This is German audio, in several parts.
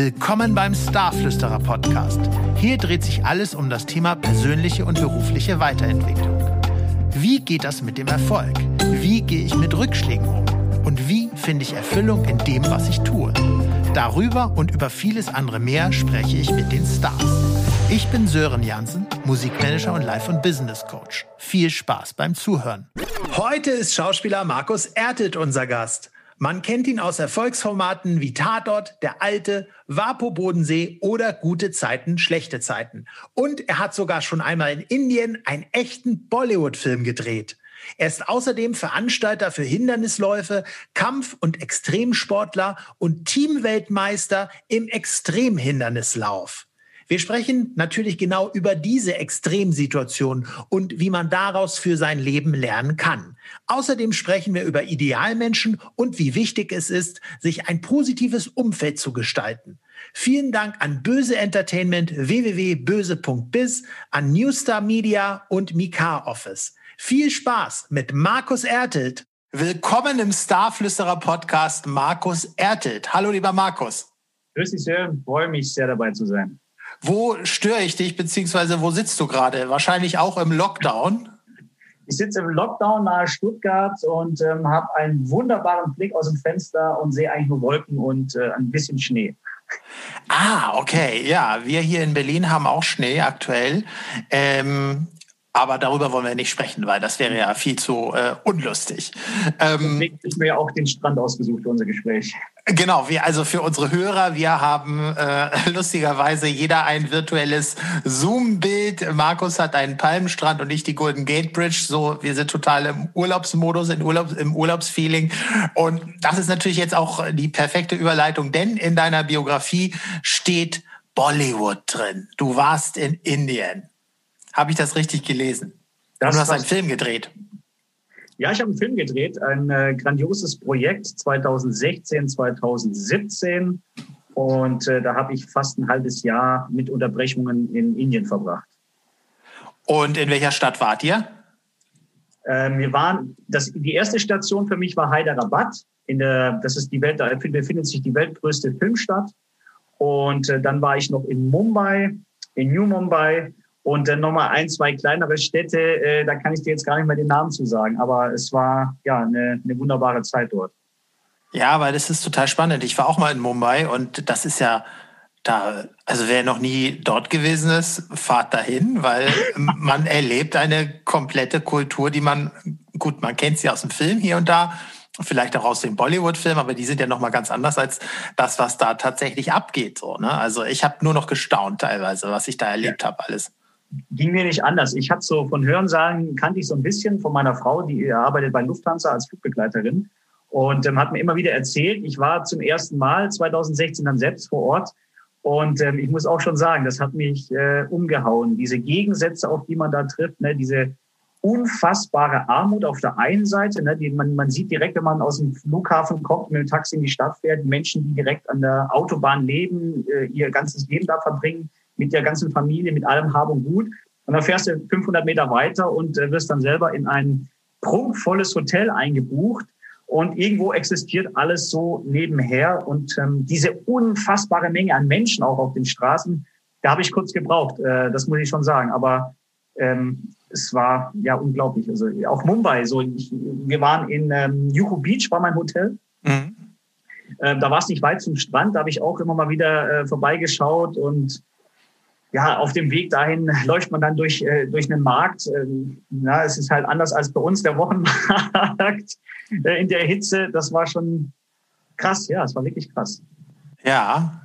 Willkommen beim Starflüsterer Podcast. Hier dreht sich alles um das Thema persönliche und berufliche Weiterentwicklung. Wie geht das mit dem Erfolg? Wie gehe ich mit Rückschlägen um? Und wie finde ich Erfüllung in dem, was ich tue? Darüber und über vieles andere mehr spreche ich mit den Stars. Ich bin Sören Jansen, Musikmanager und Life- und Business Coach. Viel Spaß beim Zuhören. Heute ist Schauspieler Markus Ertet unser Gast. Man kennt ihn aus Erfolgsformaten wie Tatort, Der Alte, Vapo Bodensee oder Gute Zeiten, Schlechte Zeiten. Und er hat sogar schon einmal in Indien einen echten Bollywood-Film gedreht. Er ist außerdem Veranstalter für Hindernisläufe, Kampf- und Extremsportler und Teamweltmeister im Extremhindernislauf. Wir sprechen natürlich genau über diese Extremsituation und wie man daraus für sein Leben lernen kann. Außerdem sprechen wir über Idealmenschen und wie wichtig es ist, sich ein positives Umfeld zu gestalten. Vielen Dank an Böse Entertainment www.böse.biz, an Newstar Media und Mika Office. Viel Spaß mit Markus Ertelt. Willkommen im Starflüsterer Podcast Markus Ertelt. Hallo lieber Markus. Grüß dich sehr, freue mich sehr dabei zu sein. Wo störe ich dich, beziehungsweise wo sitzt du gerade? Wahrscheinlich auch im Lockdown. Ich sitze im Lockdown nahe Stuttgart und ähm, habe einen wunderbaren Blick aus dem Fenster und sehe eigentlich nur Wolken und äh, ein bisschen Schnee. Ah, okay. Ja, wir hier in Berlin haben auch Schnee aktuell. Ähm, aber darüber wollen wir nicht sprechen, weil das wäre ja viel zu äh, unlustig. Ähm, Deswegen ich mir ja auch den Strand ausgesucht für unser Gespräch. Genau, wir, also für unsere Hörer, wir haben äh, lustigerweise jeder ein virtuelles Zoom-Bild. Markus hat einen Palmenstrand und ich die Golden Gate Bridge. So, wir sind total im Urlaubsmodus, im, Urlaub, im Urlaubsfeeling. Und das ist natürlich jetzt auch die perfekte Überleitung, denn in deiner Biografie steht Bollywood drin. Du warst in Indien. Habe ich das richtig gelesen? Das du hast einen Film gedreht. Ja, ich habe einen Film gedreht, ein äh, grandioses Projekt 2016, 2017. Und äh, da habe ich fast ein halbes Jahr mit Unterbrechungen in Indien verbracht. Und in welcher Stadt wart ihr? Ähm, wir waren, das, die erste Station für mich war Hyderabad. In der, das ist die Welt, da befindet sich die weltgrößte Filmstadt. Und äh, dann war ich noch in Mumbai, in New Mumbai und dann nochmal ein, zwei kleinere Städte, äh, da kann ich dir jetzt gar nicht mehr den Namen zu sagen. Aber es war ja eine, eine wunderbare Zeit dort. Ja, weil das ist total spannend. Ich war auch mal in Mumbai und das ist ja da, also wer noch nie dort gewesen ist, fahrt dahin, weil man erlebt eine komplette Kultur, die man, gut, man kennt sie aus dem Film hier und da, vielleicht auch aus dem Bollywood-Film, aber die sind ja noch mal ganz anders als das, was da tatsächlich abgeht. So, ne? Also ich habe nur noch gestaunt teilweise, was ich da erlebt ja. habe, alles ging mir nicht anders. Ich hatte so von Hörensagen, kannte ich so ein bisschen von meiner Frau, die arbeitet bei Lufthansa als Flugbegleiterin und ähm, hat mir immer wieder erzählt, ich war zum ersten Mal 2016 dann selbst vor Ort und ähm, ich muss auch schon sagen, das hat mich äh, umgehauen. Diese Gegensätze, auf die man da trifft, ne, diese unfassbare Armut auf der einen Seite, ne, die man, man sieht direkt, wenn man aus dem Flughafen kommt, mit dem Taxi in die Stadt fährt, Menschen, die direkt an der Autobahn leben, äh, ihr ganzes Leben da verbringen, mit der ganzen Familie, mit allem Hab und Gut. Und dann fährst du 500 Meter weiter und äh, wirst dann selber in ein prunkvolles Hotel eingebucht. Und irgendwo existiert alles so nebenher. Und ähm, diese unfassbare Menge an Menschen auch auf den Straßen, da habe ich kurz gebraucht. Äh, das muss ich schon sagen. Aber ähm, es war ja unglaublich. Also auch Mumbai. So, ich, wir waren in ähm, Juhu Beach, war mein Hotel. Mhm. Äh, da war es nicht weit zum Strand. Da habe ich auch immer mal wieder äh, vorbeigeschaut und ja, auf dem Weg dahin läuft man dann durch, äh, durch einen Markt. Ähm, ja, es ist halt anders als bei uns der Wochenmarkt äh, in der Hitze. Das war schon krass, ja, es war wirklich krass. Ja,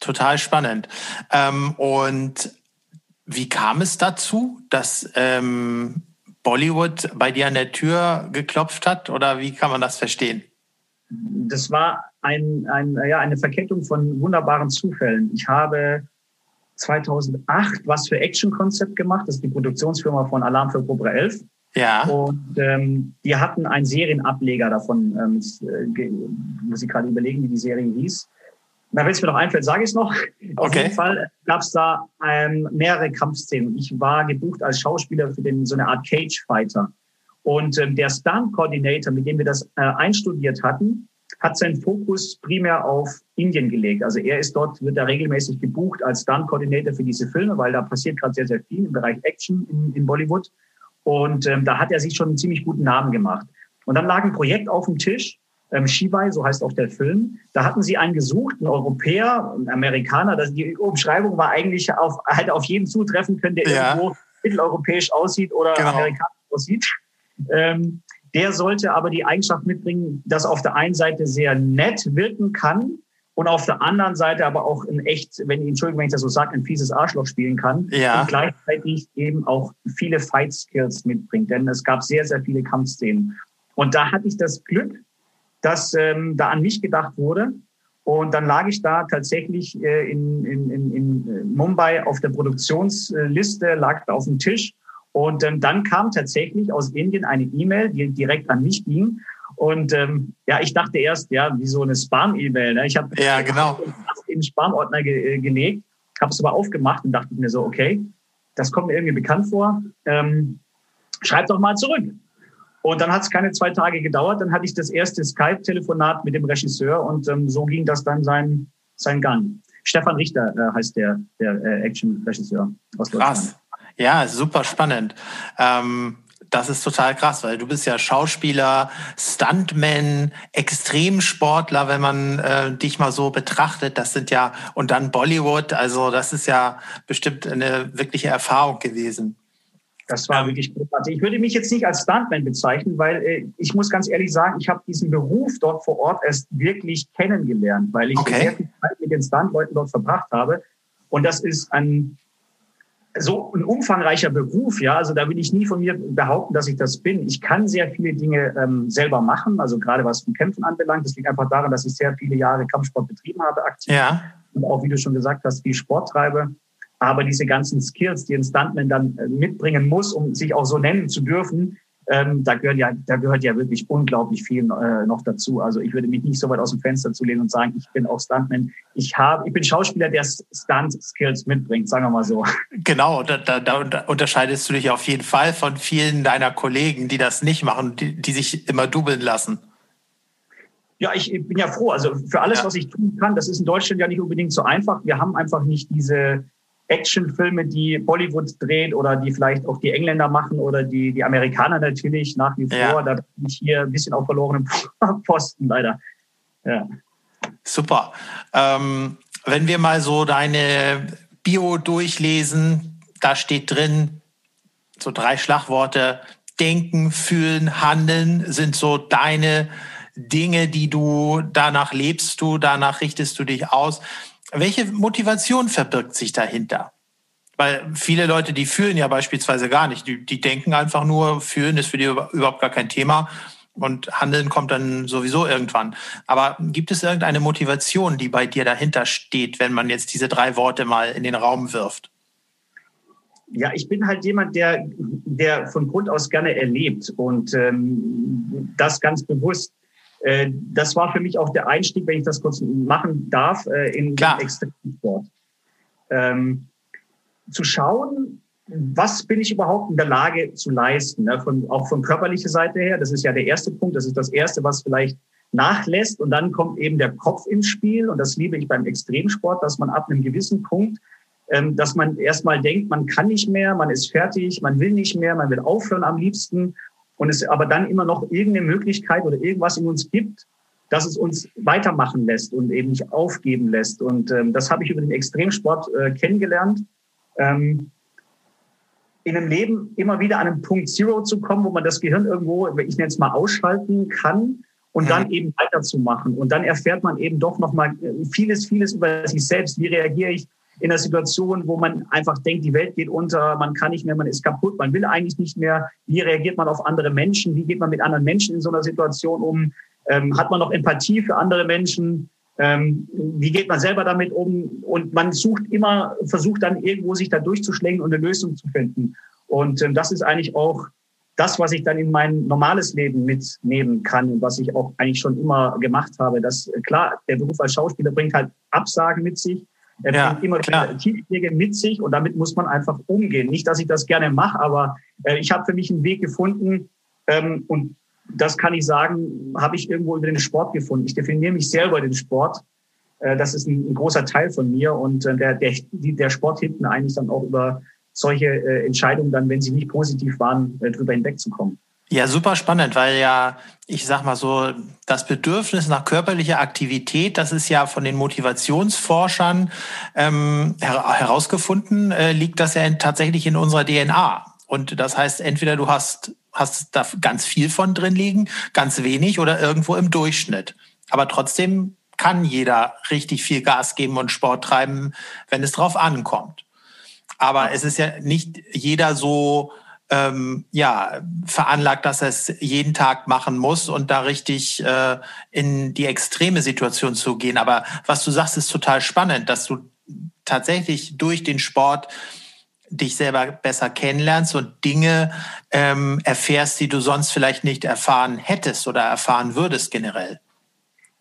total spannend. Ähm, und wie kam es dazu, dass ähm, Bollywood bei dir an der Tür geklopft hat oder wie kann man das verstehen? Das war ein, ein, ja, eine Verkettung von wunderbaren Zufällen. Ich habe 2008 was für Action-Konzept gemacht. Das ist die Produktionsfirma von Alarm für Cobra 11. Ja. Und ähm, die hatten einen Serienableger davon. Ähm, äh, muss ich gerade überlegen, wie die Serie hieß. Na, wenn es mir noch einfällt, sage ich es noch. Okay. Auf jeden Fall gab es da ähm, mehrere Kampfszenen. Ich war gebucht als Schauspieler für den, so eine Art Cage Fighter. Und ähm, der Stunt Coordinator, mit dem wir das äh, einstudiert hatten, hat seinen Fokus primär auf Indien gelegt. Also er ist dort, wird er regelmäßig gebucht als Stunt-Coordinator für diese Filme, weil da passiert gerade sehr, sehr viel im Bereich Action in, in Bollywood. Und ähm, da hat er sich schon einen ziemlich guten Namen gemacht. Und dann lag ein Projekt auf dem Tisch, ähm, Shibai, so heißt auch der Film. Da hatten sie einen gesucht, einen Europäer, einen Amerikaner. Das, die Umschreibung war eigentlich auf, hätte auf jeden zutreffen können, der ja. irgendwo mitteleuropäisch aussieht oder genau. amerikanisch aussieht. Ähm, der sollte aber die Eigenschaft mitbringen, dass auf der einen Seite sehr nett wirken kann und auf der anderen Seite aber auch ein echt, wenn Entschuldigung, wenn ich das so sage, ein fieses Arschloch spielen kann ja. und gleichzeitig eben auch viele Fight Skills mitbringt, denn es gab sehr, sehr viele Kampfszenen. Und da hatte ich das Glück, dass ähm, da an mich gedacht wurde. Und dann lag ich da tatsächlich äh, in, in, in, in Mumbai auf der Produktionsliste, lag da auf dem Tisch und ähm, dann kam tatsächlich aus Indien eine E-Mail, die direkt an mich ging. Und ähm, ja, ich dachte erst, ja, wie so eine Spam-E-Mail. Ne? Ich habe ja, genau. in den Spam-Ordner ge äh, gelegt, habe es aber aufgemacht und dachte mir so, okay, das kommt mir irgendwie bekannt vor. Ähm, schreib doch mal zurück. Und dann hat es keine zwei Tage gedauert. Dann hatte ich das erste Skype-Telefonat mit dem Regisseur und ähm, so ging das dann sein, sein Gang. Stefan Richter äh, heißt der, der äh, Action-Regisseur aus Deutschland. Krass. Ja, super spannend. Ähm, das ist total krass, weil du bist ja Schauspieler, Stuntman, Extremsportler, wenn man äh, dich mal so betrachtet. Das sind ja, und dann Bollywood, also das ist ja bestimmt eine wirkliche Erfahrung gewesen. Das war wirklich großartig. Ich würde mich jetzt nicht als Stuntman bezeichnen, weil äh, ich muss ganz ehrlich sagen, ich habe diesen Beruf dort vor Ort erst wirklich kennengelernt, weil ich okay. sehr viel Zeit mit den Stuntleuten dort verbracht habe. Und das ist ein so ein umfangreicher Beruf, ja, also da will ich nie von mir behaupten, dass ich das bin. Ich kann sehr viele Dinge ähm, selber machen, also gerade was von Kämpfen anbelangt. Das liegt einfach daran, dass ich sehr viele Jahre Kampfsport betrieben habe, aktiv. Ja. Und auch, wie du schon gesagt hast, viel Sport treibe. Aber diese ganzen Skills, die ein Stuntman dann äh, mitbringen muss, um sich auch so nennen zu dürfen, ähm, da, gehört ja, da gehört ja wirklich unglaublich viel äh, noch dazu. Also ich würde mich nicht so weit aus dem Fenster zu lehnen und sagen, ich bin auch Stuntman. Ich habe, ich bin Schauspieler, der Stunt-Skills mitbringt, sagen wir mal so. Genau, da, da, da unterscheidest du dich auf jeden Fall von vielen deiner Kollegen, die das nicht machen, die, die sich immer dubeln lassen. Ja, ich bin ja froh. Also für alles, ja. was ich tun kann, das ist in Deutschland ja nicht unbedingt so einfach. Wir haben einfach nicht diese Actionfilme, die Bollywood dreht oder die vielleicht auch die Engländer machen oder die, die Amerikaner natürlich nach wie vor. Ja. Da bin ich hier ein bisschen auf verlorenen Posten leider. Ja. Super. Ähm, wenn wir mal so deine Bio durchlesen, da steht drin so drei Schlagworte. Denken, fühlen, handeln sind so deine Dinge, die du danach lebst du, danach richtest du dich aus. Welche Motivation verbirgt sich dahinter? Weil viele Leute, die fühlen ja beispielsweise gar nicht. Die, die denken einfach nur, fühlen ist für die überhaupt gar kein Thema und Handeln kommt dann sowieso irgendwann. Aber gibt es irgendeine Motivation, die bei dir dahinter steht, wenn man jetzt diese drei Worte mal in den Raum wirft? Ja, ich bin halt jemand, der, der von Grund aus gerne erlebt und ähm, das ganz bewusst. Äh, das war für mich auch der Einstieg, wenn ich das kurz machen darf, äh, in Klar. den Extremsport. Ähm, zu schauen, was bin ich überhaupt in der Lage zu leisten, ne? von, auch von körperlicher Seite her. Das ist ja der erste Punkt. Das ist das Erste, was vielleicht nachlässt. Und dann kommt eben der Kopf ins Spiel. Und das liebe ich beim Extremsport, dass man ab einem gewissen Punkt, ähm, dass man erstmal denkt, man kann nicht mehr, man ist fertig, man will nicht mehr, man will aufhören am liebsten und es aber dann immer noch irgendeine Möglichkeit oder irgendwas in uns gibt, dass es uns weitermachen lässt und eben nicht aufgeben lässt. Und ähm, das habe ich über den Extremsport äh, kennengelernt. Ähm, in einem Leben immer wieder an einen Punkt Zero zu kommen, wo man das Gehirn irgendwo, ich nenne es mal, ausschalten kann und dann eben weiterzumachen. Und dann erfährt man eben doch nochmal äh, vieles, vieles über sich selbst. Wie reagiere ich in einer Situation, wo man einfach denkt, die Welt geht unter, man kann nicht mehr, man ist kaputt, man will eigentlich nicht mehr. Wie reagiert man auf andere Menschen? Wie geht man mit anderen Menschen in so einer Situation um? Ähm, hat man noch Empathie für andere Menschen? Ähm, wie geht man selber damit um? Und man sucht immer, versucht dann irgendwo sich da durchzuschlängen und eine Lösung zu finden. Und ähm, das ist eigentlich auch das, was ich dann in mein normales Leben mitnehmen kann und was ich auch eigentlich schon immer gemacht habe. Das klar, der Beruf als Schauspieler bringt halt Absagen mit sich. Er ja, bringt immer klar. Tiefschläge mit sich und damit muss man einfach umgehen. Nicht, dass ich das gerne mache, aber äh, ich habe für mich einen Weg gefunden ähm, und das kann ich sagen, habe ich irgendwo über den Sport gefunden. Ich definiere mich selber den Sport. Äh, das ist ein, ein, großer Teil von mir und äh, der, der, der Sport hilft mir eigentlich dann auch über solche äh, Entscheidungen dann, wenn sie nicht positiv waren, drüber hinwegzukommen. Ja, super spannend, weil ja, ich sag mal so, das Bedürfnis nach körperlicher Aktivität, das ist ja von den Motivationsforschern ähm, her herausgefunden, äh, liegt das ja in, tatsächlich in unserer DNA. Und das heißt, entweder du hast, hast da ganz viel von drin liegen, ganz wenig oder irgendwo im Durchschnitt. Aber trotzdem kann jeder richtig viel Gas geben und Sport treiben, wenn es drauf ankommt. Aber es ist ja nicht jeder so ähm, ja, veranlagt, dass er es jeden Tag machen muss und da richtig äh, in die extreme Situation zu gehen. Aber was du sagst, ist total spannend, dass du tatsächlich durch den Sport dich selber besser kennenlernst und Dinge ähm, erfährst, die du sonst vielleicht nicht erfahren hättest oder erfahren würdest generell.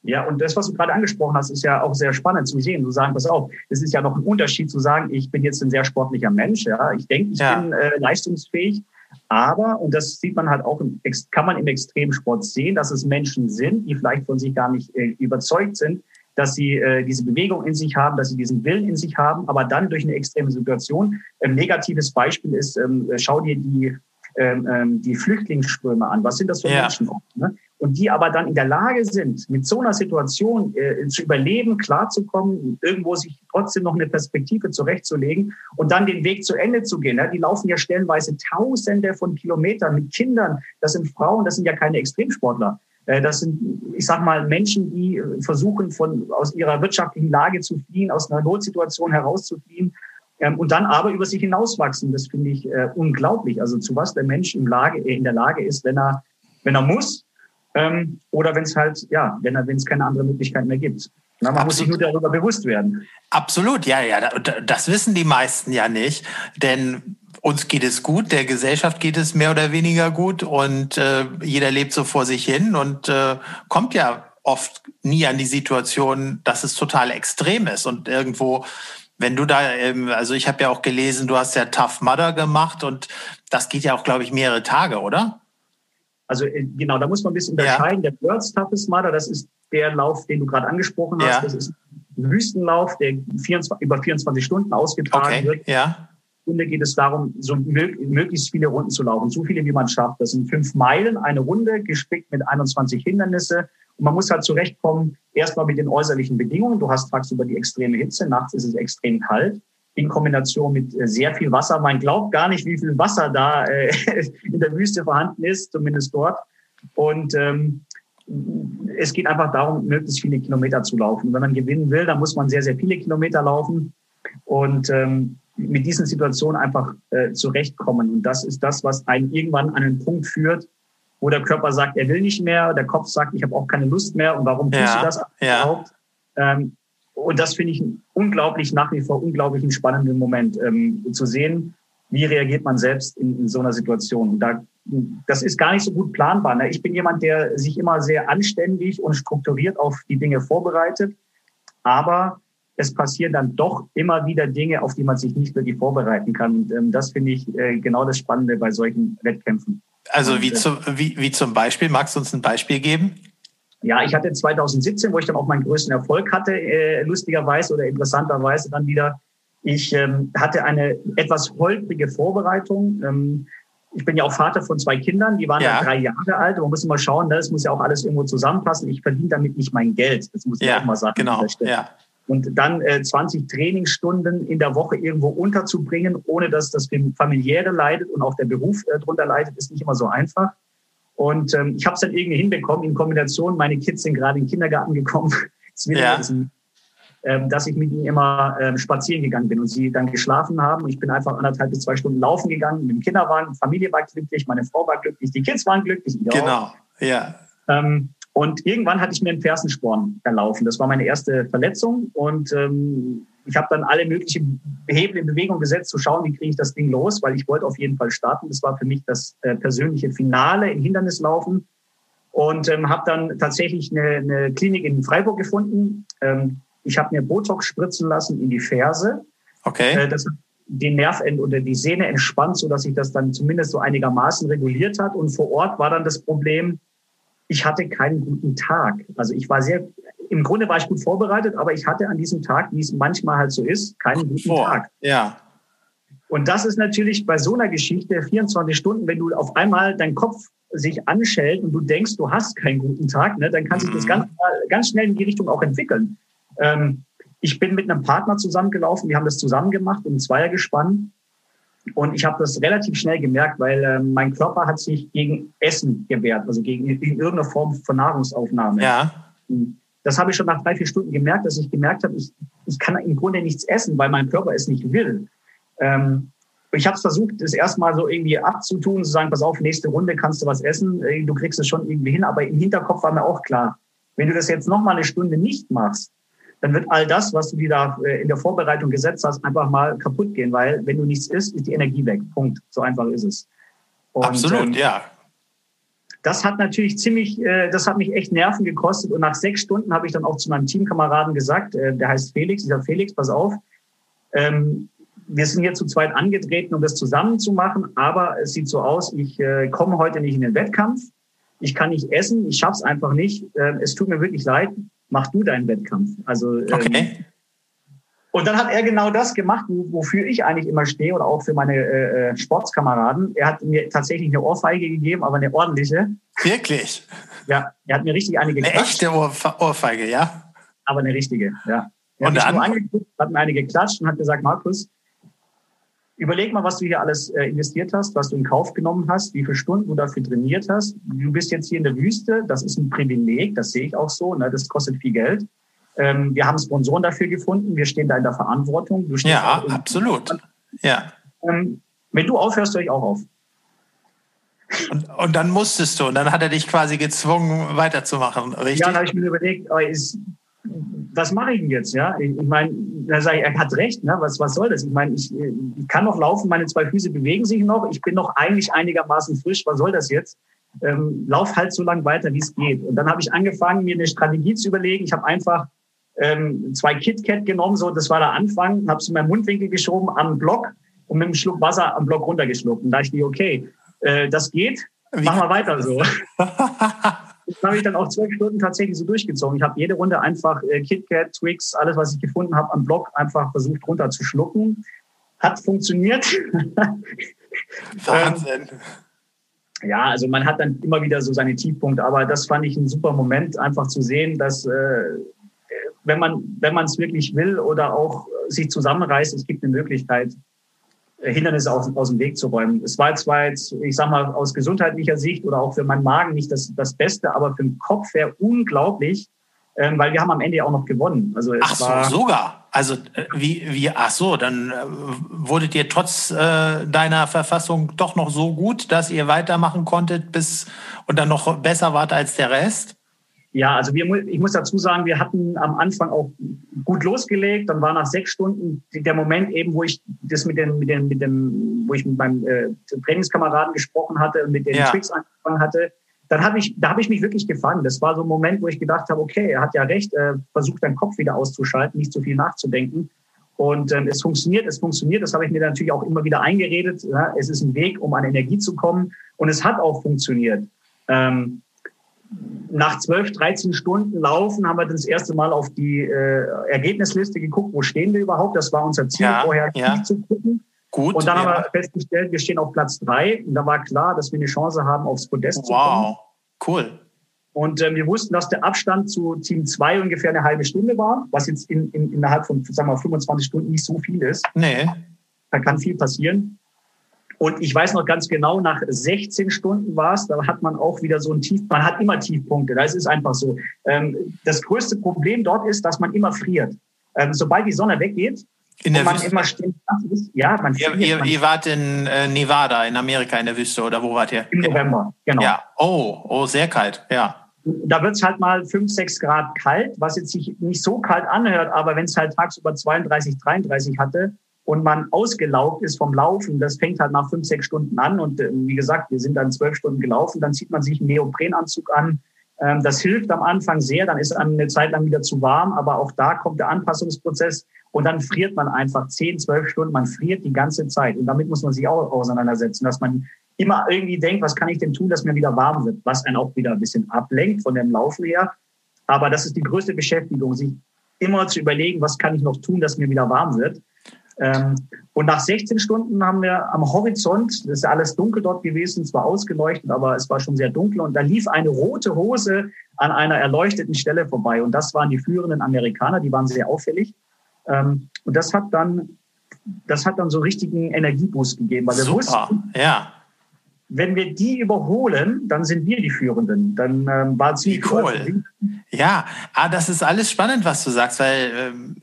Ja, und das, was du gerade angesprochen hast, ist ja auch sehr spannend zu sehen. Du sagen, pass auf, es ist ja noch ein Unterschied zu sagen, ich bin jetzt ein sehr sportlicher Mensch. Ja, ich denke, ich ja. bin äh, leistungsfähig. Aber, und das sieht man halt auch, im, kann man im Extremsport sehen, dass es Menschen sind, die vielleicht von sich gar nicht äh, überzeugt sind, dass sie äh, diese Bewegung in sich haben, dass sie diesen Willen in sich haben, aber dann durch eine extreme Situation. Ein negatives Beispiel ist, ähm, schau dir die, ähm, ähm die Flüchtlingsströme an. Was sind das für ja. Menschen? Ne? Und die aber dann in der Lage sind, mit so einer Situation äh, zu überleben, klarzukommen, irgendwo sich trotzdem noch eine Perspektive zurechtzulegen und dann den Weg zu Ende zu gehen. Ja, die laufen ja stellenweise Tausende von Kilometern mit Kindern. Das sind Frauen, das sind ja keine Extremsportler. Äh, das sind, ich sag mal, Menschen, die äh, versuchen, von, aus ihrer wirtschaftlichen Lage zu fliehen, aus einer Notsituation herauszufliehen ähm, und dann aber über sich hinauswachsen. Das finde ich äh, unglaublich. Also zu was der Mensch in, Lage, in der Lage ist, wenn er, wenn er muss, ähm, oder wenn es halt, ja, wenn es keine andere Möglichkeit mehr gibt. Na, man Absolut. muss sich nur darüber bewusst werden. Absolut, ja, ja. Das wissen die meisten ja nicht. Denn uns geht es gut, der Gesellschaft geht es mehr oder weniger gut und äh, jeder lebt so vor sich hin und äh, kommt ja oft nie an die Situation, dass es total extrem ist und irgendwo wenn du da, ähm, also ich habe ja auch gelesen, du hast ja Tough Mudder gemacht und das geht ja auch, glaube ich, mehrere Tage, oder? Also äh, genau, da muss man ein bisschen unterscheiden. Ja. Der World's Toughest Mudder, das ist der Lauf, den du gerade angesprochen hast. Ja. Das ist ein Wüstenlauf, der 24, über 24 Stunden ausgetragen okay. wird. Ja. Runde geht es darum, so möglichst viele Runden zu laufen, so viele wie man schafft. Das sind fünf Meilen, eine Runde, gespickt mit 21 Hindernisse. Und man muss halt zurechtkommen, erstmal mit den äußerlichen Bedingungen. Du hast tagsüber die extreme Hitze, nachts ist es extrem kalt in Kombination mit äh, sehr viel Wasser. Man glaubt gar nicht, wie viel Wasser da äh, in der Wüste vorhanden ist, zumindest dort. Und ähm, es geht einfach darum, möglichst viele Kilometer zu laufen. Wenn man gewinnen will, dann muss man sehr, sehr viele Kilometer laufen und ähm, mit diesen Situationen einfach äh, zurechtkommen. Und das ist das, was einen irgendwann an einen Punkt führt, wo der Körper sagt, er will nicht mehr, der Kopf sagt, ich habe auch keine Lust mehr. Und warum tust ja, du das ja. überhaupt? Ähm, und das finde ich unglaublich, nach wie vor unglaublich einen spannenden Moment, ähm, zu sehen, wie reagiert man selbst in, in so einer Situation. Und da, das ist gar nicht so gut planbar. Ne? Ich bin jemand, der sich immer sehr anständig und strukturiert auf die Dinge vorbereitet. Aber es passieren dann doch immer wieder Dinge, auf die man sich nicht wirklich vorbereiten kann. Und ähm, das finde ich äh, genau das Spannende bei solchen Wettkämpfen. Also wie, zu, wie, wie zum Beispiel, magst du uns ein Beispiel geben? Ja, ich hatte 2017, wo ich dann auch meinen größten Erfolg hatte, äh, lustigerweise oder interessanterweise dann wieder. Ich ähm, hatte eine etwas holprige Vorbereitung. Ähm, ich bin ja auch Vater von zwei Kindern, die waren ja. drei Jahre alt. Man muss immer schauen, das ne, muss ja auch alles irgendwo zusammenpassen. Ich verdiene damit nicht mein Geld. Das muss ich ja, auch mal sagen. Genau. Ja. Und dann äh, 20 Trainingsstunden in der Woche irgendwo unterzubringen, ohne dass das familiäre leidet und auch der Beruf äh, drunter leidet, ist nicht immer so einfach. Und ähm, ich habe es dann irgendwie hinbekommen in Kombination. Meine Kids sind gerade in den Kindergarten gekommen, ja. ähm, dass ich mit ihnen immer ähm, spazieren gegangen bin und sie dann geschlafen haben. Ich bin einfach anderthalb bis zwei Stunden laufen gegangen mit dem Kinderwagen. Familie war glücklich, meine Frau war glücklich, die Kids waren glücklich. Genau, auch. ja. Ähm, und irgendwann hatte ich mir einen Fersensporn erlaufen. Das war meine erste Verletzung. Und ähm, ich habe dann alle möglichen Hebel in Bewegung gesetzt, zu schauen, wie kriege ich das Ding los, weil ich wollte auf jeden Fall starten. Das war für mich das äh, persönliche Finale im Hindernislaufen. Und ähm, habe dann tatsächlich eine, eine Klinik in Freiburg gefunden. Ähm, ich habe mir Botox spritzen lassen in die Ferse. Okay. Äh, das den Nerv oder die Sehne entspannt, so dass sich das dann zumindest so einigermaßen reguliert hat. Und vor Ort war dann das Problem, ich hatte keinen guten Tag. Also ich war sehr, im Grunde war ich gut vorbereitet, aber ich hatte an diesem Tag, wie es manchmal halt so ist, keinen guten Vor. Tag. Ja. Und das ist natürlich bei so einer Geschichte 24 Stunden, wenn du auf einmal dein Kopf sich anschellt und du denkst, du hast keinen guten Tag, ne, dann kann sich das mhm. ganz, ganz schnell in die Richtung auch entwickeln. Ähm, ich bin mit einem Partner zusammengelaufen, wir haben das zusammen gemacht, im Zweiergespann. Und ich habe das relativ schnell gemerkt, weil äh, mein Körper hat sich gegen Essen gewehrt, also gegen, gegen irgendeine Form von Nahrungsaufnahme. Ja. Das habe ich schon nach drei, vier Stunden gemerkt, dass ich gemerkt habe, ich, ich kann im Grunde nichts essen, weil mein Körper es nicht will. Ähm, ich habe es versucht, das erstmal so irgendwie abzutun, zu sagen, pass auf, nächste Runde kannst du was essen, äh, du kriegst es schon irgendwie hin. Aber im Hinterkopf war mir auch klar, wenn du das jetzt noch mal eine Stunde nicht machst, dann wird all das, was du dir da äh, in der Vorbereitung gesetzt hast, einfach mal kaputt gehen, weil wenn du nichts isst, ist die Energie weg. Punkt. So einfach ist es. Und, Absolut, ähm, ja. Das hat natürlich ziemlich, äh, das hat mich echt Nerven gekostet. Und nach sechs Stunden habe ich dann auch zu meinem Teamkameraden gesagt, äh, der heißt Felix, dieser Felix, pass auf, ähm, wir sind hier zu zweit angetreten, um das zusammen zu machen, aber es sieht so aus, ich äh, komme heute nicht in den Wettkampf, ich kann nicht essen, ich schaff's einfach nicht, äh, es tut mir wirklich leid, mach du deinen Wettkampf. Also ähm, okay. Und dann hat er genau das gemacht, wofür ich eigentlich immer stehe oder auch für meine äh, äh, Sportskameraden. Er hat mir tatsächlich eine Ohrfeige gegeben, aber eine ordentliche. Wirklich? Ja, er hat mir richtig eine geklatscht. Eine echte Ohrfe Ohrfeige, ja? Aber eine richtige, ja. Er und hat dann? Nur angeguckt, hat mir eine geklatscht und hat gesagt, Markus, Überleg mal, was du hier alles äh, investiert hast, was du in Kauf genommen hast, wie viele Stunden du dafür trainiert hast. Du bist jetzt hier in der Wüste, das ist ein Privileg, das sehe ich auch so, ne? das kostet viel Geld. Ähm, wir haben Sponsoren dafür gefunden, wir stehen da in der Verantwortung. ja, absolut. Ja. Ähm, wenn du aufhörst, höre ich auch auf. Und, und, dann musstest du, und dann hat er dich quasi gezwungen, weiterzumachen, richtig? Ja, dann habe ich mir überlegt, ist, was mache ich denn jetzt? Ja, ich, ich meine, da sage ich, er hat recht. Ne? Was, was soll das? Ich meine, ich, ich kann noch laufen, meine zwei Füße bewegen sich noch. Ich bin noch eigentlich einigermaßen frisch. Was soll das jetzt? Ähm, lauf halt so lange weiter, wie es geht. Und dann habe ich angefangen, mir eine Strategie zu überlegen. Ich habe einfach ähm, zwei KitKat genommen, so das war der Anfang, habe es in meinen Mundwinkel geschoben am Block und mit einem Schluck Wasser am Block runtergeschluckt. Und da ich die, okay, äh, das geht, machen wir weiter so. Das habe ich dann auch zwölf Stunden tatsächlich so durchgezogen. Ich habe jede Runde einfach äh, KitKat, Twix, alles, was ich gefunden habe am Block, einfach versucht runterzuschlucken. Hat funktioniert. Wahnsinn. ähm, ja, also man hat dann immer wieder so seine Tiefpunkte, aber das fand ich ein super Moment, einfach zu sehen, dass äh, wenn man wenn man es wirklich will oder auch sich zusammenreißt, es gibt eine Möglichkeit, Hindernisse aus, aus dem Weg zu räumen. Es war zwar jetzt, ich sag mal, aus gesundheitlicher Sicht oder auch für meinen Magen nicht das, das Beste, aber für den Kopf her unglaublich, ähm, weil wir haben am Ende auch noch gewonnen. Also es ach so, war, sogar. Also äh, wie, wie, ach so, dann äh, wurdet ihr trotz äh, deiner Verfassung doch noch so gut, dass ihr weitermachen konntet bis und dann noch besser wart als der Rest? Ja, also wir, ich muss dazu sagen, wir hatten am Anfang auch gut losgelegt. Dann war nach sechs Stunden der Moment eben, wo ich das mit dem, mit dem, mit dem, wo ich mit meinem äh, Trainingskameraden gesprochen hatte und mit den ja. Tricks angefangen hatte. Dann habe ich, da habe ich mich wirklich gefangen. Das war so ein Moment, wo ich gedacht habe, okay, er hat ja recht, äh, versucht deinen Kopf wieder auszuschalten, nicht zu viel nachzudenken. Und ähm, es funktioniert, es funktioniert. Das habe ich mir natürlich auch immer wieder eingeredet. Ja, es ist ein Weg, um an Energie zu kommen. Und es hat auch funktioniert. Ähm, nach 12, 13 Stunden Laufen haben wir das erste Mal auf die äh, Ergebnisliste geguckt, wo stehen wir überhaupt. Das war unser Ziel, ja, vorher ja. nicht zu gucken. Gut, und dann ja. haben wir festgestellt, wir stehen auf Platz drei. Und da war klar, dass wir eine Chance haben, aufs Podest wow. zu kommen. Wow, cool. Und äh, wir wussten, dass der Abstand zu Team 2 ungefähr eine halbe Stunde war, was jetzt in, in, innerhalb von sagen wir, 25 Stunden nicht so viel ist. Nee. Da kann viel passieren. Und ich weiß noch ganz genau, nach 16 Stunden war es, da hat man auch wieder so ein Tief, man hat immer Tiefpunkte, das ist einfach so. Ähm, das größte Problem dort ist, dass man immer friert. Ähm, sobald die Sonne weggeht, in der man Wüste. immer ist, ja, man friert. Ihr, ihr, ihr wart in äh, Nevada, in Amerika, in der Wüste, oder wo wart ihr? Im November, genau. Ja, oh, oh, sehr kalt, ja. Da wird es halt mal 5, 6 Grad kalt, was jetzt sich nicht so kalt anhört, aber wenn es halt tagsüber 32, 33 hatte, und man ausgelaugt ist vom Laufen, das fängt halt nach fünf, sechs Stunden an. Und äh, wie gesagt, wir sind dann zwölf Stunden gelaufen, dann zieht man sich einen Neoprenanzug an. Ähm, das hilft am Anfang sehr, dann ist eine Zeit lang wieder zu warm, aber auch da kommt der Anpassungsprozess und dann friert man einfach zehn, zwölf Stunden, man friert die ganze Zeit. Und damit muss man sich auch auseinandersetzen, dass man immer irgendwie denkt, was kann ich denn tun, dass mir wieder warm wird, was einen auch wieder ein bisschen ablenkt von dem Laufen her. Aber das ist die größte Beschäftigung, sich immer zu überlegen, was kann ich noch tun, dass mir wieder warm wird. Ähm, und nach 16 Stunden haben wir am Horizont, das ist alles dunkel dort gewesen, zwar ausgeleuchtet, aber es war schon sehr dunkel und da lief eine rote Hose an einer erleuchteten Stelle vorbei und das waren die führenden Amerikaner, die waren sehr auffällig. Ähm, und das hat dann, das hat dann so richtigen Energieboost gegeben, weil wir Super, wussten, ja wenn wir die überholen, dann sind wir die Führenden. Dann ähm, war ziemlich cool. Ja, ah, das ist alles spannend, was du sagst, weil ähm,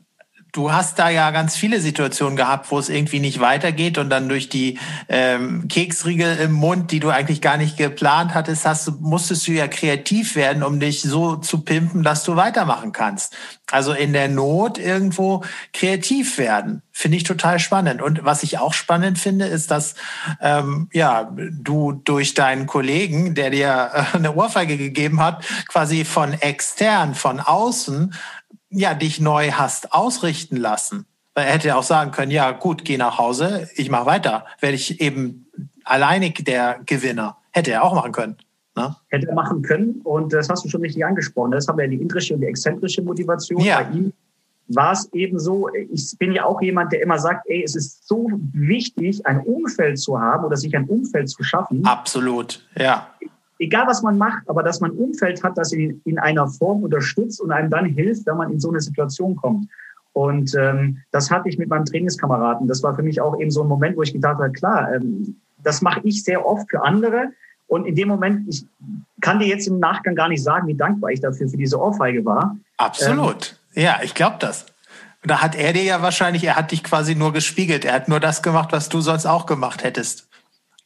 Du hast da ja ganz viele Situationen gehabt, wo es irgendwie nicht weitergeht und dann durch die ähm, Keksriegel im Mund, die du eigentlich gar nicht geplant hattest, hast, musstest du ja kreativ werden, um dich so zu pimpen, dass du weitermachen kannst. Also in der Not irgendwo kreativ werden, finde ich total spannend. Und was ich auch spannend finde, ist, dass ähm, ja du durch deinen Kollegen, der dir äh, eine Ohrfeige gegeben hat, quasi von extern, von außen ja, dich neu hast ausrichten lassen. Weil er hätte auch sagen können, ja gut, geh nach Hause, ich mache weiter. Werde ich eben alleinig der Gewinner. Hätte er auch machen können. Ne? Hätte er machen können. Und das hast du schon richtig angesprochen. Das haben wir die intrische und die exzentrische Motivation. Ja. Bei ihm war es eben so, ich bin ja auch jemand, der immer sagt, ey, es ist so wichtig, ein Umfeld zu haben oder sich ein Umfeld zu schaffen. Absolut, ja egal was man macht, aber dass man ein Umfeld hat, das ihn in einer Form unterstützt und einem dann hilft, wenn man in so eine Situation kommt. Und ähm, das hatte ich mit meinem Trainingskameraden. Das war für mich auch eben so ein Moment, wo ich gedacht habe, klar, ähm, das mache ich sehr oft für andere. Und in dem Moment, ich kann dir jetzt im Nachgang gar nicht sagen, wie dankbar ich dafür für diese Ohrfeige war. Absolut. Ähm, ja, ich glaube das. Da hat er dir ja wahrscheinlich, er hat dich quasi nur gespiegelt. Er hat nur das gemacht, was du sonst auch gemacht hättest.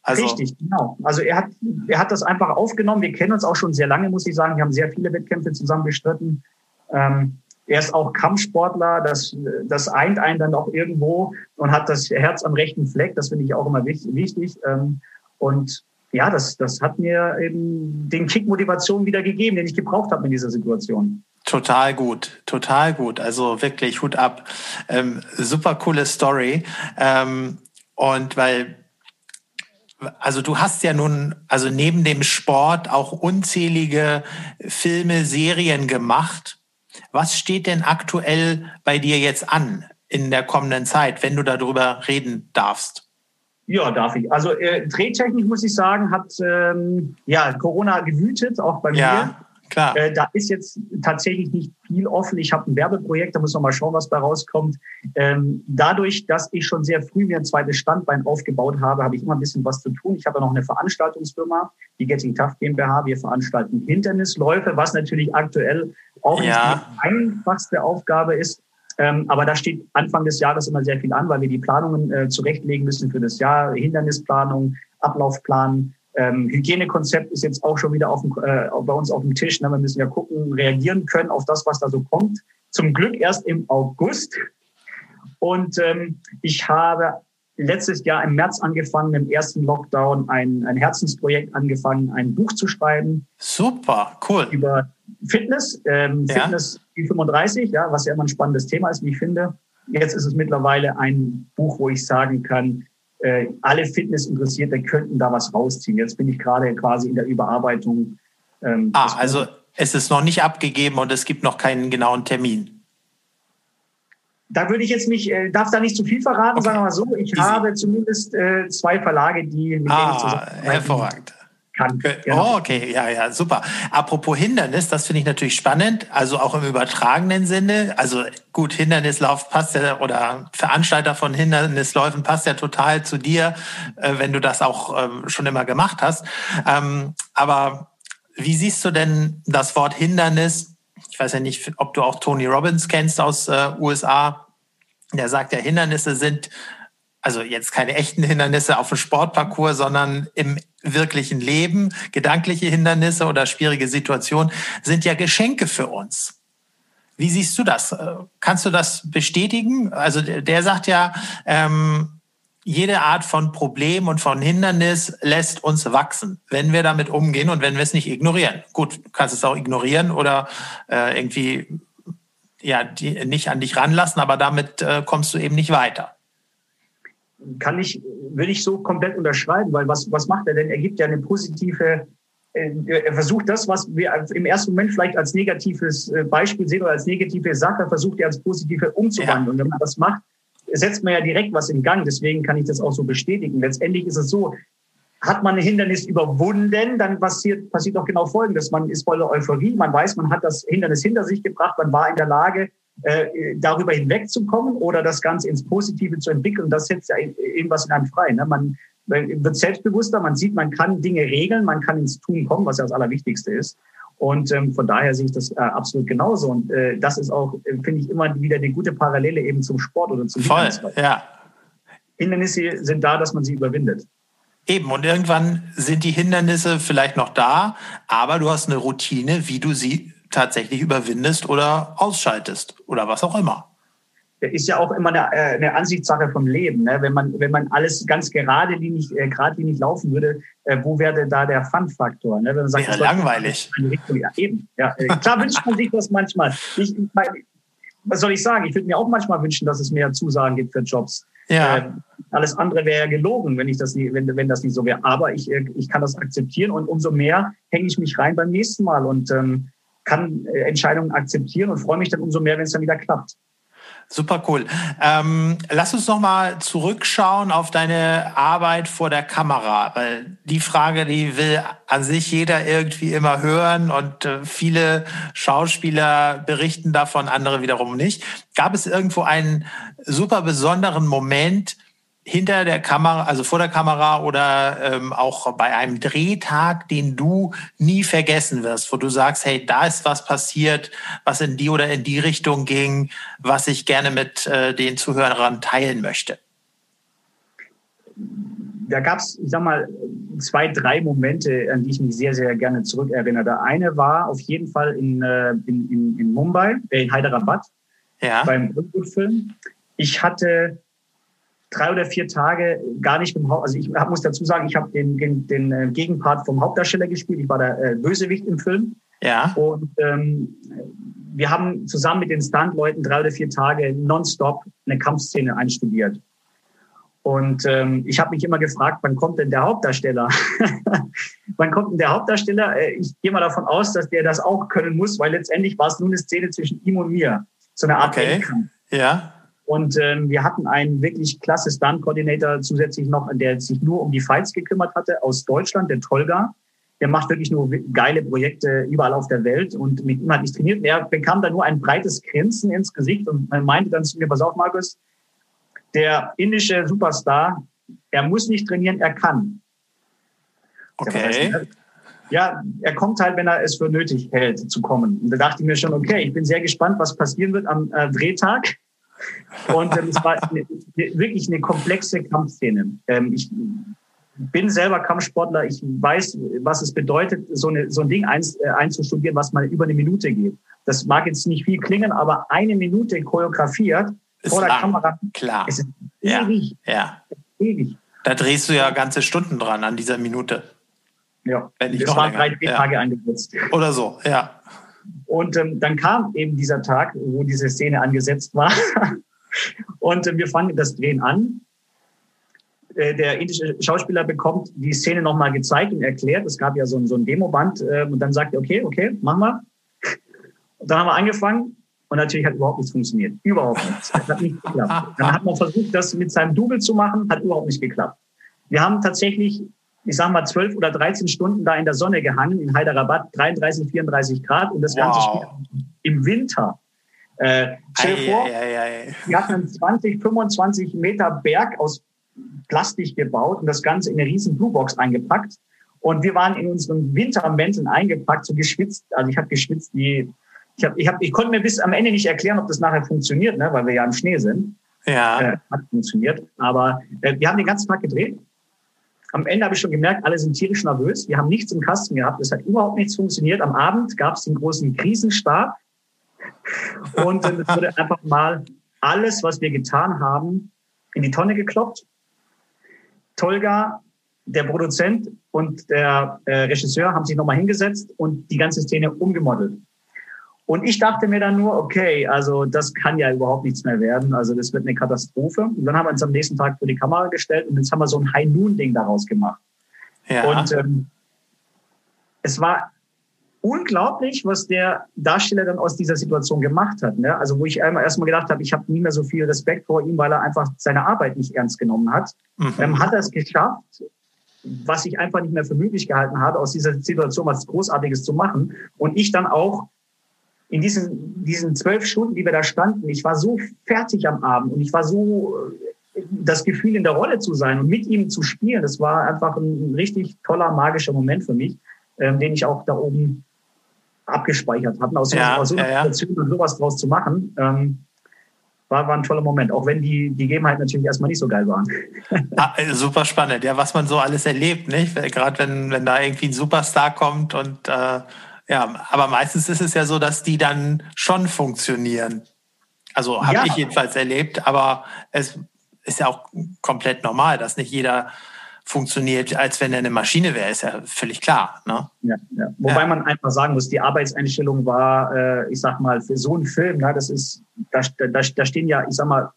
Also, Richtig, genau. Also er hat, er hat das einfach aufgenommen. Wir kennen uns auch schon sehr lange, muss ich sagen. Wir haben sehr viele Wettkämpfe zusammen bestritten. Ähm, er ist auch Kampfsportler. Das, das eint einen dann auch irgendwo und hat das Herz am rechten Fleck. Das finde ich auch immer wichtig. Ähm, und ja, das, das hat mir eben den Kick Motivation wieder gegeben, den ich gebraucht habe in dieser Situation. Total gut, total gut. Also wirklich Hut ab. Ähm, super coole Story. Ähm, und weil also du hast ja nun, also neben dem Sport auch unzählige Filme, Serien gemacht. Was steht denn aktuell bei dir jetzt an in der kommenden Zeit, wenn du darüber reden darfst? Ja, darf ich. Also äh, drehtechnisch muss ich sagen, hat ähm, ja Corona gewütet, auch bei ja. Klar. Äh, da ist jetzt tatsächlich nicht viel offen. Ich habe ein Werbeprojekt, da muss man mal schauen, was da rauskommt. Ähm, dadurch, dass ich schon sehr früh mir ein zweites Standbein aufgebaut habe, habe ich immer ein bisschen was zu tun. Ich habe ja noch eine Veranstaltungsfirma, die Getting Tough GmbH. Wir veranstalten Hindernisläufe, was natürlich aktuell auch ja. nicht die einfachste Aufgabe ist. Ähm, aber da steht Anfang des Jahres immer sehr viel an, weil wir die Planungen äh, zurechtlegen müssen für das Jahr. Hindernisplanung, Ablaufplan, ähm, Hygienekonzept ist jetzt auch schon wieder auf dem, äh, bei uns auf dem Tisch. Ne? Wir müssen ja gucken, reagieren können auf das, was da so kommt. Zum Glück erst im August. Und ähm, ich habe letztes Jahr im März angefangen, im ersten Lockdown ein, ein Herzensprojekt angefangen, ein Buch zu schreiben. Super, cool. Über Fitness, ähm, ja. Fitness 35, ja, was ja immer ein spannendes Thema ist, wie ich finde. Jetzt ist es mittlerweile ein Buch, wo ich sagen kann, äh, alle Fitnessinteressierte könnten da was rausziehen. Jetzt bin ich gerade quasi in der Überarbeitung. Ähm, ah, also es ist noch nicht abgegeben und es gibt noch keinen genauen Termin. Da würde ich jetzt mich, äh, darf da nicht zu viel verraten, okay. sagen wir mal so. Ich Easy. habe zumindest äh, zwei Verlage, die mit ah, denen ich zusammen hervorragend kann. Genau. Oh, okay, ja, ja, super. Apropos Hindernis, das finde ich natürlich spannend, also auch im übertragenen Sinne. Also gut, Hindernislauf passt ja oder Veranstalter von Hindernisläufen passt ja total zu dir, äh, wenn du das auch ähm, schon immer gemacht hast. Ähm, aber wie siehst du denn das Wort Hindernis? Ich weiß ja nicht, ob du auch Tony Robbins kennst aus äh, USA. Der sagt ja, Hindernisse sind also jetzt keine echten Hindernisse auf dem Sportparcours, sondern im wirklichen Leben, gedankliche Hindernisse oder schwierige Situationen, sind ja Geschenke für uns. Wie siehst du das? Äh, kannst du das bestätigen? Also der sagt ja, ähm, jede Art von Problem und von Hindernis lässt uns wachsen, wenn wir damit umgehen und wenn wir es nicht ignorieren. Gut, du kannst es auch ignorieren oder äh, irgendwie ja die, nicht an dich ranlassen, aber damit äh, kommst du eben nicht weiter. Kann ich, will ich so komplett unterschreiben, weil was, was macht er denn? Er gibt ja eine positive, äh, er versucht das, was wir im ersten Moment vielleicht als negatives äh, Beispiel sehen oder als negative Sache, versucht er als positive umzuwandeln. Ja. Und wenn man das macht, setzt man ja direkt was in Gang. Deswegen kann ich das auch so bestätigen. Letztendlich ist es so, hat man ein Hindernis überwunden, dann passiert, passiert auch genau Folgendes. Man ist voller Euphorie, man weiß, man hat das Hindernis hinter sich gebracht, man war in der Lage, äh, darüber hinwegzukommen oder das Ganze ins Positive zu entwickeln. Das setzt ja irgendwas in einem frei. Ne? Man wird selbstbewusster, man sieht, man kann Dinge regeln, man kann ins Tun kommen, was ja das Allerwichtigste ist. Und ähm, von daher sehe ich das äh, absolut genauso. Und äh, das ist auch, äh, finde ich, immer wieder eine gute Parallele eben zum Sport oder zum Voll, ja. Hindernisse sind da, dass man sie überwindet. Eben, und irgendwann sind die Hindernisse vielleicht noch da, aber du hast eine Routine, wie du sie tatsächlich überwindest oder ausschaltest oder was auch immer. Ist ja auch immer eine, äh, eine Ansichtssache vom Leben. Ne? Wenn, man, wenn man alles ganz geradlinig, äh, geradlinig laufen würde, äh, wo wäre da der Fun-Faktor? Ne? Wenn man sagt, ja, langweilig. Ja, eben. Ja, äh, klar wünscht man sich das manchmal. Ich, mein, was soll ich sagen? Ich würde mir auch manchmal wünschen, dass es mehr Zusagen gibt für Jobs. Ja. Äh, alles andere wäre ja gelogen, wenn ich das nie, wenn, wenn das nicht so wäre. Aber ich, äh, ich kann das akzeptieren und umso mehr hänge ich mich rein beim nächsten Mal und ähm, kann äh, Entscheidungen akzeptieren und freue mich dann umso mehr, wenn es dann wieder klappt. Super cool. Ähm, lass uns noch mal zurückschauen auf deine Arbeit vor der Kamera, weil die Frage, die will an sich jeder irgendwie immer hören und äh, viele Schauspieler berichten davon, andere wiederum nicht. Gab es irgendwo einen super besonderen Moment, hinter der Kamera, also vor der Kamera oder ähm, auch bei einem Drehtag, den du nie vergessen wirst, wo du sagst, hey, da ist was passiert, was in die oder in die Richtung ging, was ich gerne mit äh, den Zuhörern teilen möchte? Da gab es, ich sag mal, zwei, drei Momente, an die ich mich sehr, sehr gerne zurückerinnere. Der eine war auf jeden Fall in, äh, in, in, in Mumbai, äh, in Hyderabad, ja. beim Rückfilm. Ich hatte drei oder vier Tage gar nicht mit dem Haupt, also ich muss dazu sagen, ich habe den, den, den äh, Gegenpart vom Hauptdarsteller gespielt. Ich war der äh, Bösewicht im Film. Ja. Und ähm, wir haben zusammen mit den Stuntleuten drei oder vier Tage nonstop eine Kampfszene einstudiert. Und ähm, ich habe mich immer gefragt, wann kommt denn der Hauptdarsteller? wann kommt denn der Hauptdarsteller? Äh, ich gehe mal davon aus, dass der das auch können muss, weil letztendlich war es nur eine Szene zwischen ihm und mir. So eine Art okay. Endkampf. Ja. Und ähm, wir hatten einen wirklich klasse Stunt-Coordinator zusätzlich noch, der sich nur um die Fights gekümmert hatte aus Deutschland, der Tolga. Der macht wirklich nur geile Projekte überall auf der Welt und mit ihm hatte ich trainiert. Und er bekam da nur ein breites Grinsen ins Gesicht und meinte dann zu mir, pass auf, Markus, der indische Superstar, er muss nicht trainieren, er kann. Okay. Ja, er kommt halt, wenn er es für nötig hält, zu kommen. Und da dachte ich mir schon, okay, ich bin sehr gespannt, was passieren wird am äh, Drehtag. Und ähm, es war eine, wirklich eine komplexe Kampfszene. Ähm, ich bin selber Kampfsportler. Ich weiß, was es bedeutet, so, eine, so ein Ding ein, äh, einzustudieren, was mal über eine Minute geht. Das mag jetzt nicht viel klingen, aber eine Minute choreografiert ist vor der lang. Kamera. Klar. Es ist ewig. Ja. ja. Ewig. Da drehst du ja ganze Stunden dran an dieser Minute. Ja. Wenn nicht das waren drei Tage ja. eingesetzt. Oder so, ja. Und ähm, dann kam eben dieser Tag, wo diese Szene angesetzt war. und äh, wir fangen das Drehen an. Äh, der indische Schauspieler bekommt die Szene nochmal gezeigt und erklärt. Es gab ja so ein, so ein Demoband. Äh, und dann sagt er, okay, okay, machen wir. Und dann haben wir angefangen. Und natürlich hat überhaupt nichts funktioniert. Überhaupt nichts. Es hat nicht geklappt. Dann hat man versucht, das mit seinem Double zu machen, hat überhaupt nicht geklappt. Wir haben tatsächlich ich sag mal, zwölf oder 13 Stunden da in der Sonne gehangen, in Hyderabad, 33, 34 Grad und das Ganze wow. im Winter. Äh, stell dir vor, wir hatten einen 20, 25 Meter Berg aus Plastik gebaut und das Ganze in eine riesen Bluebox eingepackt. Und wir waren in unseren Wintermänteln eingepackt, so geschwitzt. Also ich habe geschwitzt wie, ich, hab, ich, hab, ich konnte mir bis am Ende nicht erklären, ob das nachher funktioniert, ne, weil wir ja im Schnee sind. Ja. Äh, hat funktioniert. Aber äh, wir haben den ganzen Tag gedreht am Ende habe ich schon gemerkt, alle sind tierisch nervös. Wir haben nichts im Kasten gehabt. Es hat überhaupt nichts funktioniert. Am Abend gab es den großen Krisenstab. Und äh, es wurde einfach mal alles, was wir getan haben, in die Tonne gekloppt. Tolga, der Produzent und der äh, Regisseur haben sich nochmal hingesetzt und die ganze Szene umgemodelt. Und ich dachte mir dann nur, okay, also das kann ja überhaupt nichts mehr werden. Also das wird eine Katastrophe. Und dann haben wir uns am nächsten Tag vor die Kamera gestellt und jetzt haben wir so ein High-Noon-Ding daraus gemacht. Ja. Und ähm, es war unglaublich, was der Darsteller dann aus dieser Situation gemacht hat. Ne? Also wo ich einmal erstmal gedacht habe, ich habe nie mehr so viel Respekt vor ihm, weil er einfach seine Arbeit nicht ernst genommen hat. Mhm. Ähm, hat er es geschafft, was ich einfach nicht mehr für möglich gehalten habe, aus dieser Situation was Großartiges zu machen. Und ich dann auch in diesen, diesen zwölf Stunden, die wir da standen, ich war so fertig am Abend und ich war so äh, das Gefühl, in der Rolle zu sein und mit ihm zu spielen, das war einfach ein, richtig toller, magischer Moment für mich, ähm, den ich auch da oben abgespeichert habe. Aus, ja, aus so einer ja, Situation ja. sowas draus zu machen, ähm, war, war ein toller Moment, auch wenn die, die Gegebenheiten natürlich erstmal nicht so geil waren. ah, äh, super spannend, ja, was man so alles erlebt, nicht? Gerade wenn, wenn da irgendwie ein Superstar kommt und äh, ja, aber meistens ist es ja so, dass die dann schon funktionieren. Also habe ja. ich jedenfalls erlebt, aber es ist ja auch komplett normal, dass nicht jeder funktioniert, als wenn er eine Maschine wäre, ist ja völlig klar. Ne? Ja, ja. Wobei ja. man einfach sagen muss, die Arbeitseinstellung war, äh, ich sag mal, für so einen Film, ja, das ist, da, da, da stehen ja, ich sag mal,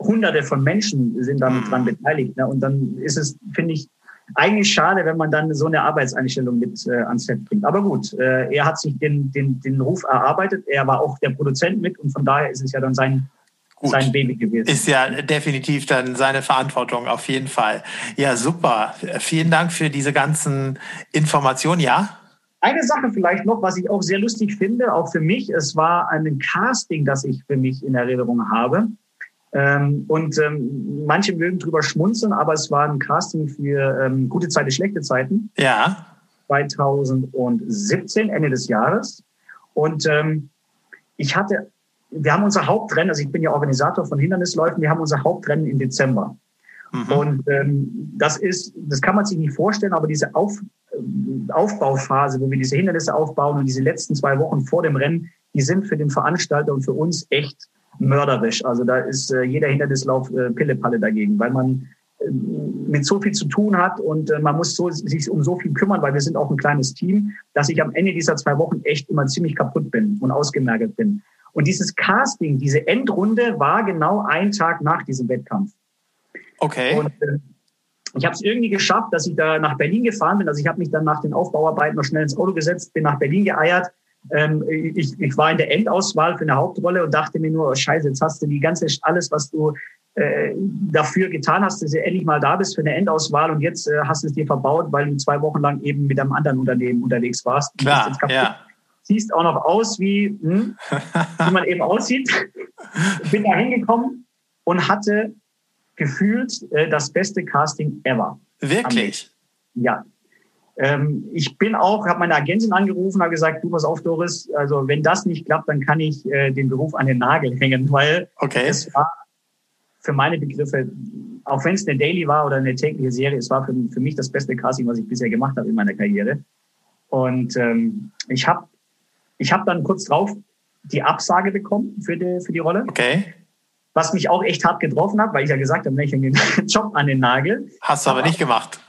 hunderte von Menschen sind damit mhm. dran beteiligt. Ne? Und dann ist es, finde ich, eigentlich schade, wenn man dann so eine Arbeitseinstellung mit äh, ans Set bringt. Aber gut, äh, er hat sich den, den, den Ruf erarbeitet. Er war auch der Produzent mit und von daher ist es ja dann sein, Gut. sein Baby gewesen. Ist ja definitiv dann seine Verantwortung, auf jeden Fall. Ja, super. Vielen Dank für diese ganzen Informationen. Ja? Eine Sache vielleicht noch, was ich auch sehr lustig finde, auch für mich, es war ein Casting, das ich für mich in Erinnerung habe. Ähm, und ähm, manche mögen drüber schmunzeln, aber es war ein Casting für ähm, gute Zeiten, schlechte Zeiten. Ja. 2017, Ende des Jahres. Und ähm, ich hatte, wir haben unser Hauptrennen, also ich bin ja Organisator von Hindernisläufen, wir haben unser Hauptrennen im Dezember. Mhm. Und ähm, das ist, das kann man sich nicht vorstellen, aber diese Auf, äh, Aufbauphase, wo wir diese Hindernisse aufbauen und diese letzten zwei Wochen vor dem Rennen, die sind für den Veranstalter und für uns echt mörderisch. Also da ist äh, jeder Hindernislauf äh, Pillepalle dagegen, weil man äh, mit so viel zu tun hat und äh, man muss so, sich um so viel kümmern, weil wir sind auch ein kleines Team, dass ich am Ende dieser zwei Wochen echt immer ziemlich kaputt bin und ausgemergelt bin. Und dieses Casting, diese Endrunde war genau ein Tag nach diesem Wettkampf. Okay. Und, äh, ich habe es irgendwie geschafft, dass ich da nach Berlin gefahren bin. Also ich habe mich dann nach den Aufbauarbeiten noch schnell ins Auto gesetzt, bin nach Berlin geeiert ähm, ich, ich war in der Endauswahl für eine Hauptrolle und dachte mir nur, oh, scheiße, jetzt hast du die ganze, alles, was du äh, dafür getan hast, dass du endlich mal da bist für eine Endauswahl und jetzt äh, hast du es dir verbaut, weil du zwei Wochen lang eben mit einem anderen Unternehmen unterwegs warst. Klar, ja. Siehst auch noch aus, wie, hm, wie man eben aussieht. Bin da hingekommen und hatte gefühlt äh, das beste Casting ever. Wirklich? Ja, ähm, ich bin auch, habe meine Agentin angerufen, habe gesagt, du pass auf, Doris, also wenn das nicht klappt, dann kann ich äh, den Beruf an den Nagel hängen, weil okay. es war für meine Begriffe, auch wenn es eine Daily war oder eine tägliche Serie, es war für, für mich das beste Casting, was ich bisher gemacht habe in meiner Karriere. Und ähm, ich habe ich hab dann kurz drauf die Absage bekommen für die, für die Rolle. Okay. Was mich auch echt hart getroffen hat, weil ich ja gesagt habe, ich hänge den Job an den Nagel. Hast du aber, aber nicht gemacht.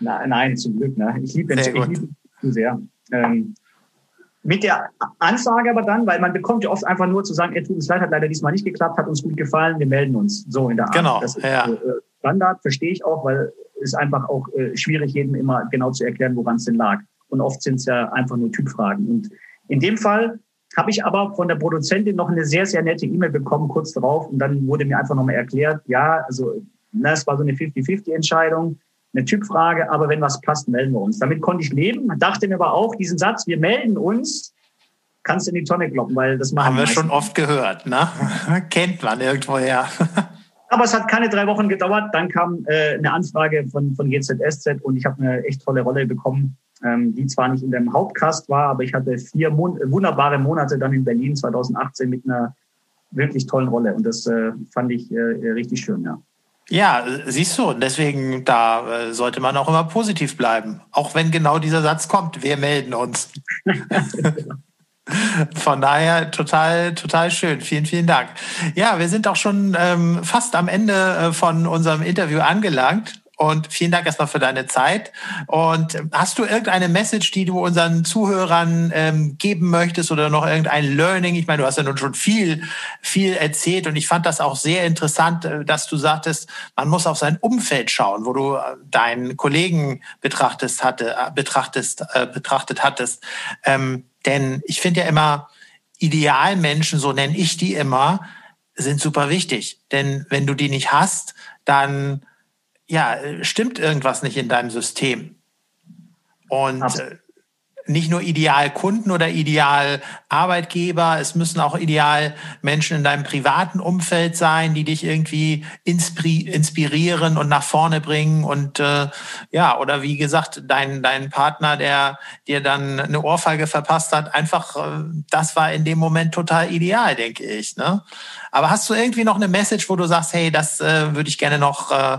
Na, nein, zum Glück. Ne? Ich liebe lieb zu sehr. Ähm, mit der Ansage aber dann, weil man bekommt ja oft einfach nur zu sagen, er tut uns leid, hat leider diesmal nicht geklappt, hat uns gut gefallen, wir melden uns. So in der Art. Genau, das ist ja. äh, Standard, verstehe ich auch, weil es einfach auch äh, schwierig, jedem immer genau zu erklären, woran es denn lag. Und oft sind es ja einfach nur Typfragen. Und in dem Fall habe ich aber von der Produzentin noch eine sehr, sehr nette E-Mail bekommen, kurz darauf. Und dann wurde mir einfach nochmal erklärt, ja, also na, es war so eine 50-50-Entscheidung eine Typfrage, aber wenn was passt, melden wir uns. Damit konnte ich leben, dachte mir aber auch, diesen Satz, wir melden uns, kannst du in die Tonne kloppen, weil das machen Haben wir schon oft gehört, ne? Kennt man irgendwoher. aber es hat keine drei Wochen gedauert. Dann kam äh, eine Anfrage von, von GZSZ und ich habe eine echt tolle Rolle bekommen, ähm, die zwar nicht in dem Hauptcast war, aber ich hatte vier Mon wunderbare Monate dann in Berlin 2018 mit einer wirklich tollen Rolle und das äh, fand ich äh, richtig schön, ja. Ja, siehst du, deswegen da äh, sollte man auch immer positiv bleiben, auch wenn genau dieser Satz kommt, wir melden uns. Von daher total, total schön. Vielen, vielen Dank. Ja, wir sind auch schon ähm, fast am Ende äh, von unserem Interview angelangt. Und vielen Dank erstmal für deine Zeit. Und hast du irgendeine Message, die du unseren Zuhörern ähm, geben möchtest oder noch irgendein Learning? Ich meine, du hast ja nun schon viel, viel erzählt und ich fand das auch sehr interessant, äh, dass du sagtest, man muss auf sein Umfeld schauen, wo du äh, deinen Kollegen betrachtest hatte, äh, betrachtest, äh, betrachtet hattest. Ähm, denn ich finde ja immer, Idealmenschen, so nenne ich die immer, sind super wichtig. Denn wenn du die nicht hast, dann ja, stimmt irgendwas nicht in deinem System. Und Absolut nicht nur ideal Kunden oder ideal Arbeitgeber, es müssen auch ideal Menschen in deinem privaten Umfeld sein, die dich irgendwie inspirieren und nach vorne bringen und äh, ja, oder wie gesagt, dein, dein Partner, der dir dann eine Ohrfeige verpasst hat, einfach, äh, das war in dem Moment total ideal, denke ich. Ne? Aber hast du irgendwie noch eine Message, wo du sagst, hey, das äh, würde ich gerne noch äh,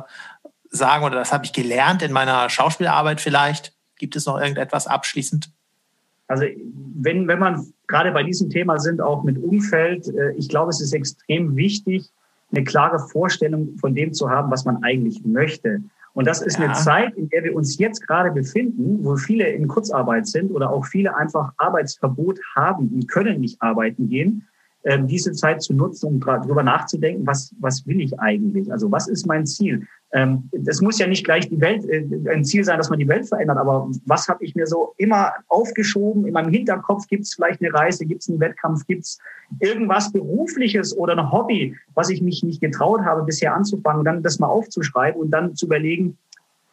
sagen oder das habe ich gelernt in meiner Schauspielarbeit vielleicht? Gibt es noch irgendetwas abschließend? Also wenn, wenn man gerade bei diesem Thema sind, auch mit Umfeld, äh, ich glaube, es ist extrem wichtig, eine klare Vorstellung von dem zu haben, was man eigentlich möchte. Und das ist ja. eine Zeit, in der wir uns jetzt gerade befinden, wo viele in Kurzarbeit sind oder auch viele einfach Arbeitsverbot haben und können nicht arbeiten gehen. Ähm, diese Zeit zu nutzen, um darüber nachzudenken, was, was will ich eigentlich? Also was ist mein Ziel? Ähm, das muss ja nicht gleich die Welt, äh, ein Ziel sein, dass man die Welt verändert, aber was habe ich mir so immer aufgeschoben? In meinem Hinterkopf gibt es vielleicht eine Reise, gibt es einen Wettkampf, gibt es irgendwas Berufliches oder ein Hobby, was ich mich nicht getraut habe, bisher anzufangen, dann das mal aufzuschreiben und dann zu überlegen,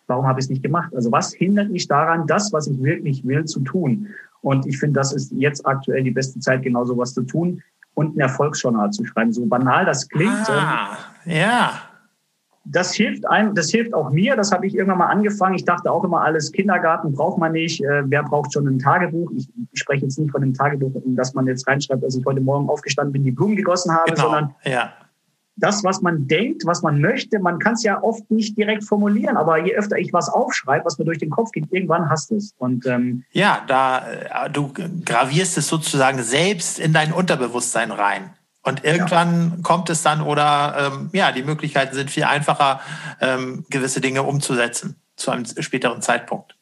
warum habe ich es nicht gemacht? Also was hindert mich daran, das, was ich wirklich will, zu tun? Und ich finde, das ist jetzt aktuell die beste Zeit, genau so was zu tun und ein Erfolgsjournal zu schreiben. So banal das klingt. Ah, ja. Das hilft einem, das hilft auch mir. Das habe ich irgendwann mal angefangen. Ich dachte auch immer, alles Kindergarten braucht man nicht. Äh, wer braucht schon ein Tagebuch? Ich, ich spreche jetzt nicht von einem Tagebuch, dass man jetzt reinschreibt, dass ich heute Morgen aufgestanden bin, die Blumen gegossen habe, genau. sondern ja das, was man denkt, was man möchte, man kann es ja oft nicht direkt formulieren, aber je öfter ich was aufschreibe, was mir durch den Kopf geht, irgendwann hast du es. Und ähm, ja, da äh, du gravierst es sozusagen selbst in dein Unterbewusstsein rein. Und irgendwann ja. kommt es dann oder ähm, ja, die Möglichkeiten sind viel einfacher, ähm, gewisse Dinge umzusetzen zu einem späteren Zeitpunkt.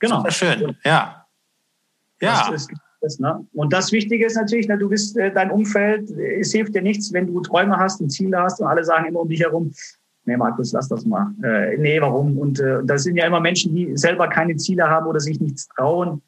Genau. Super schön, ja. Ja. Das ist. Ne? Und das Wichtige ist natürlich, ne, du bist äh, dein Umfeld, es hilft dir nichts, wenn du Träume hast und Ziele hast und alle sagen immer um dich herum, nee, Markus, lass das mal. Äh, nee, warum? Und äh, das sind ja immer Menschen, die selber keine Ziele haben oder sich nichts trauen.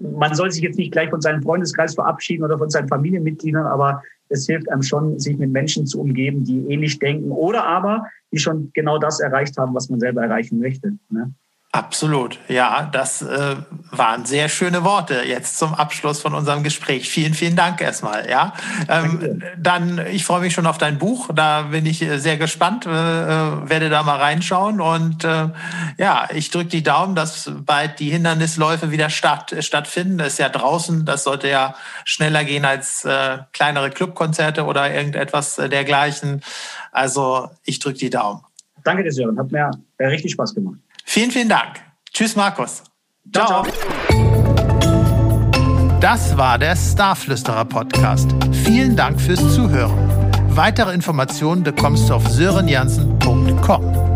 Man soll sich jetzt nicht gleich von seinem Freundeskreis verabschieden oder von seinen Familienmitgliedern, aber es hilft einem schon, sich mit Menschen zu umgeben, die ähnlich denken oder aber die schon genau das erreicht haben, was man selber erreichen möchte. Ne? Absolut, ja, das äh, waren sehr schöne Worte jetzt zum Abschluss von unserem Gespräch. Vielen, vielen Dank erstmal. Ja, ähm, dann ich freue mich schon auf dein Buch. Da bin ich äh, sehr gespannt, äh, äh, werde da mal reinschauen und äh, ja, ich drücke die Daumen, dass bald die Hindernisläufe wieder statt, stattfinden. Das ist ja draußen, das sollte ja schneller gehen als äh, kleinere Clubkonzerte oder irgendetwas äh, dergleichen. Also ich drücke die Daumen. Danke dir, Sören. Hat mir äh, richtig Spaß gemacht. Vielen, vielen Dank. Tschüss, Markus. Ciao. ciao. Das war der Starflüsterer Podcast. Vielen Dank fürs Zuhören. Weitere Informationen bekommst du auf sörenjansen.com.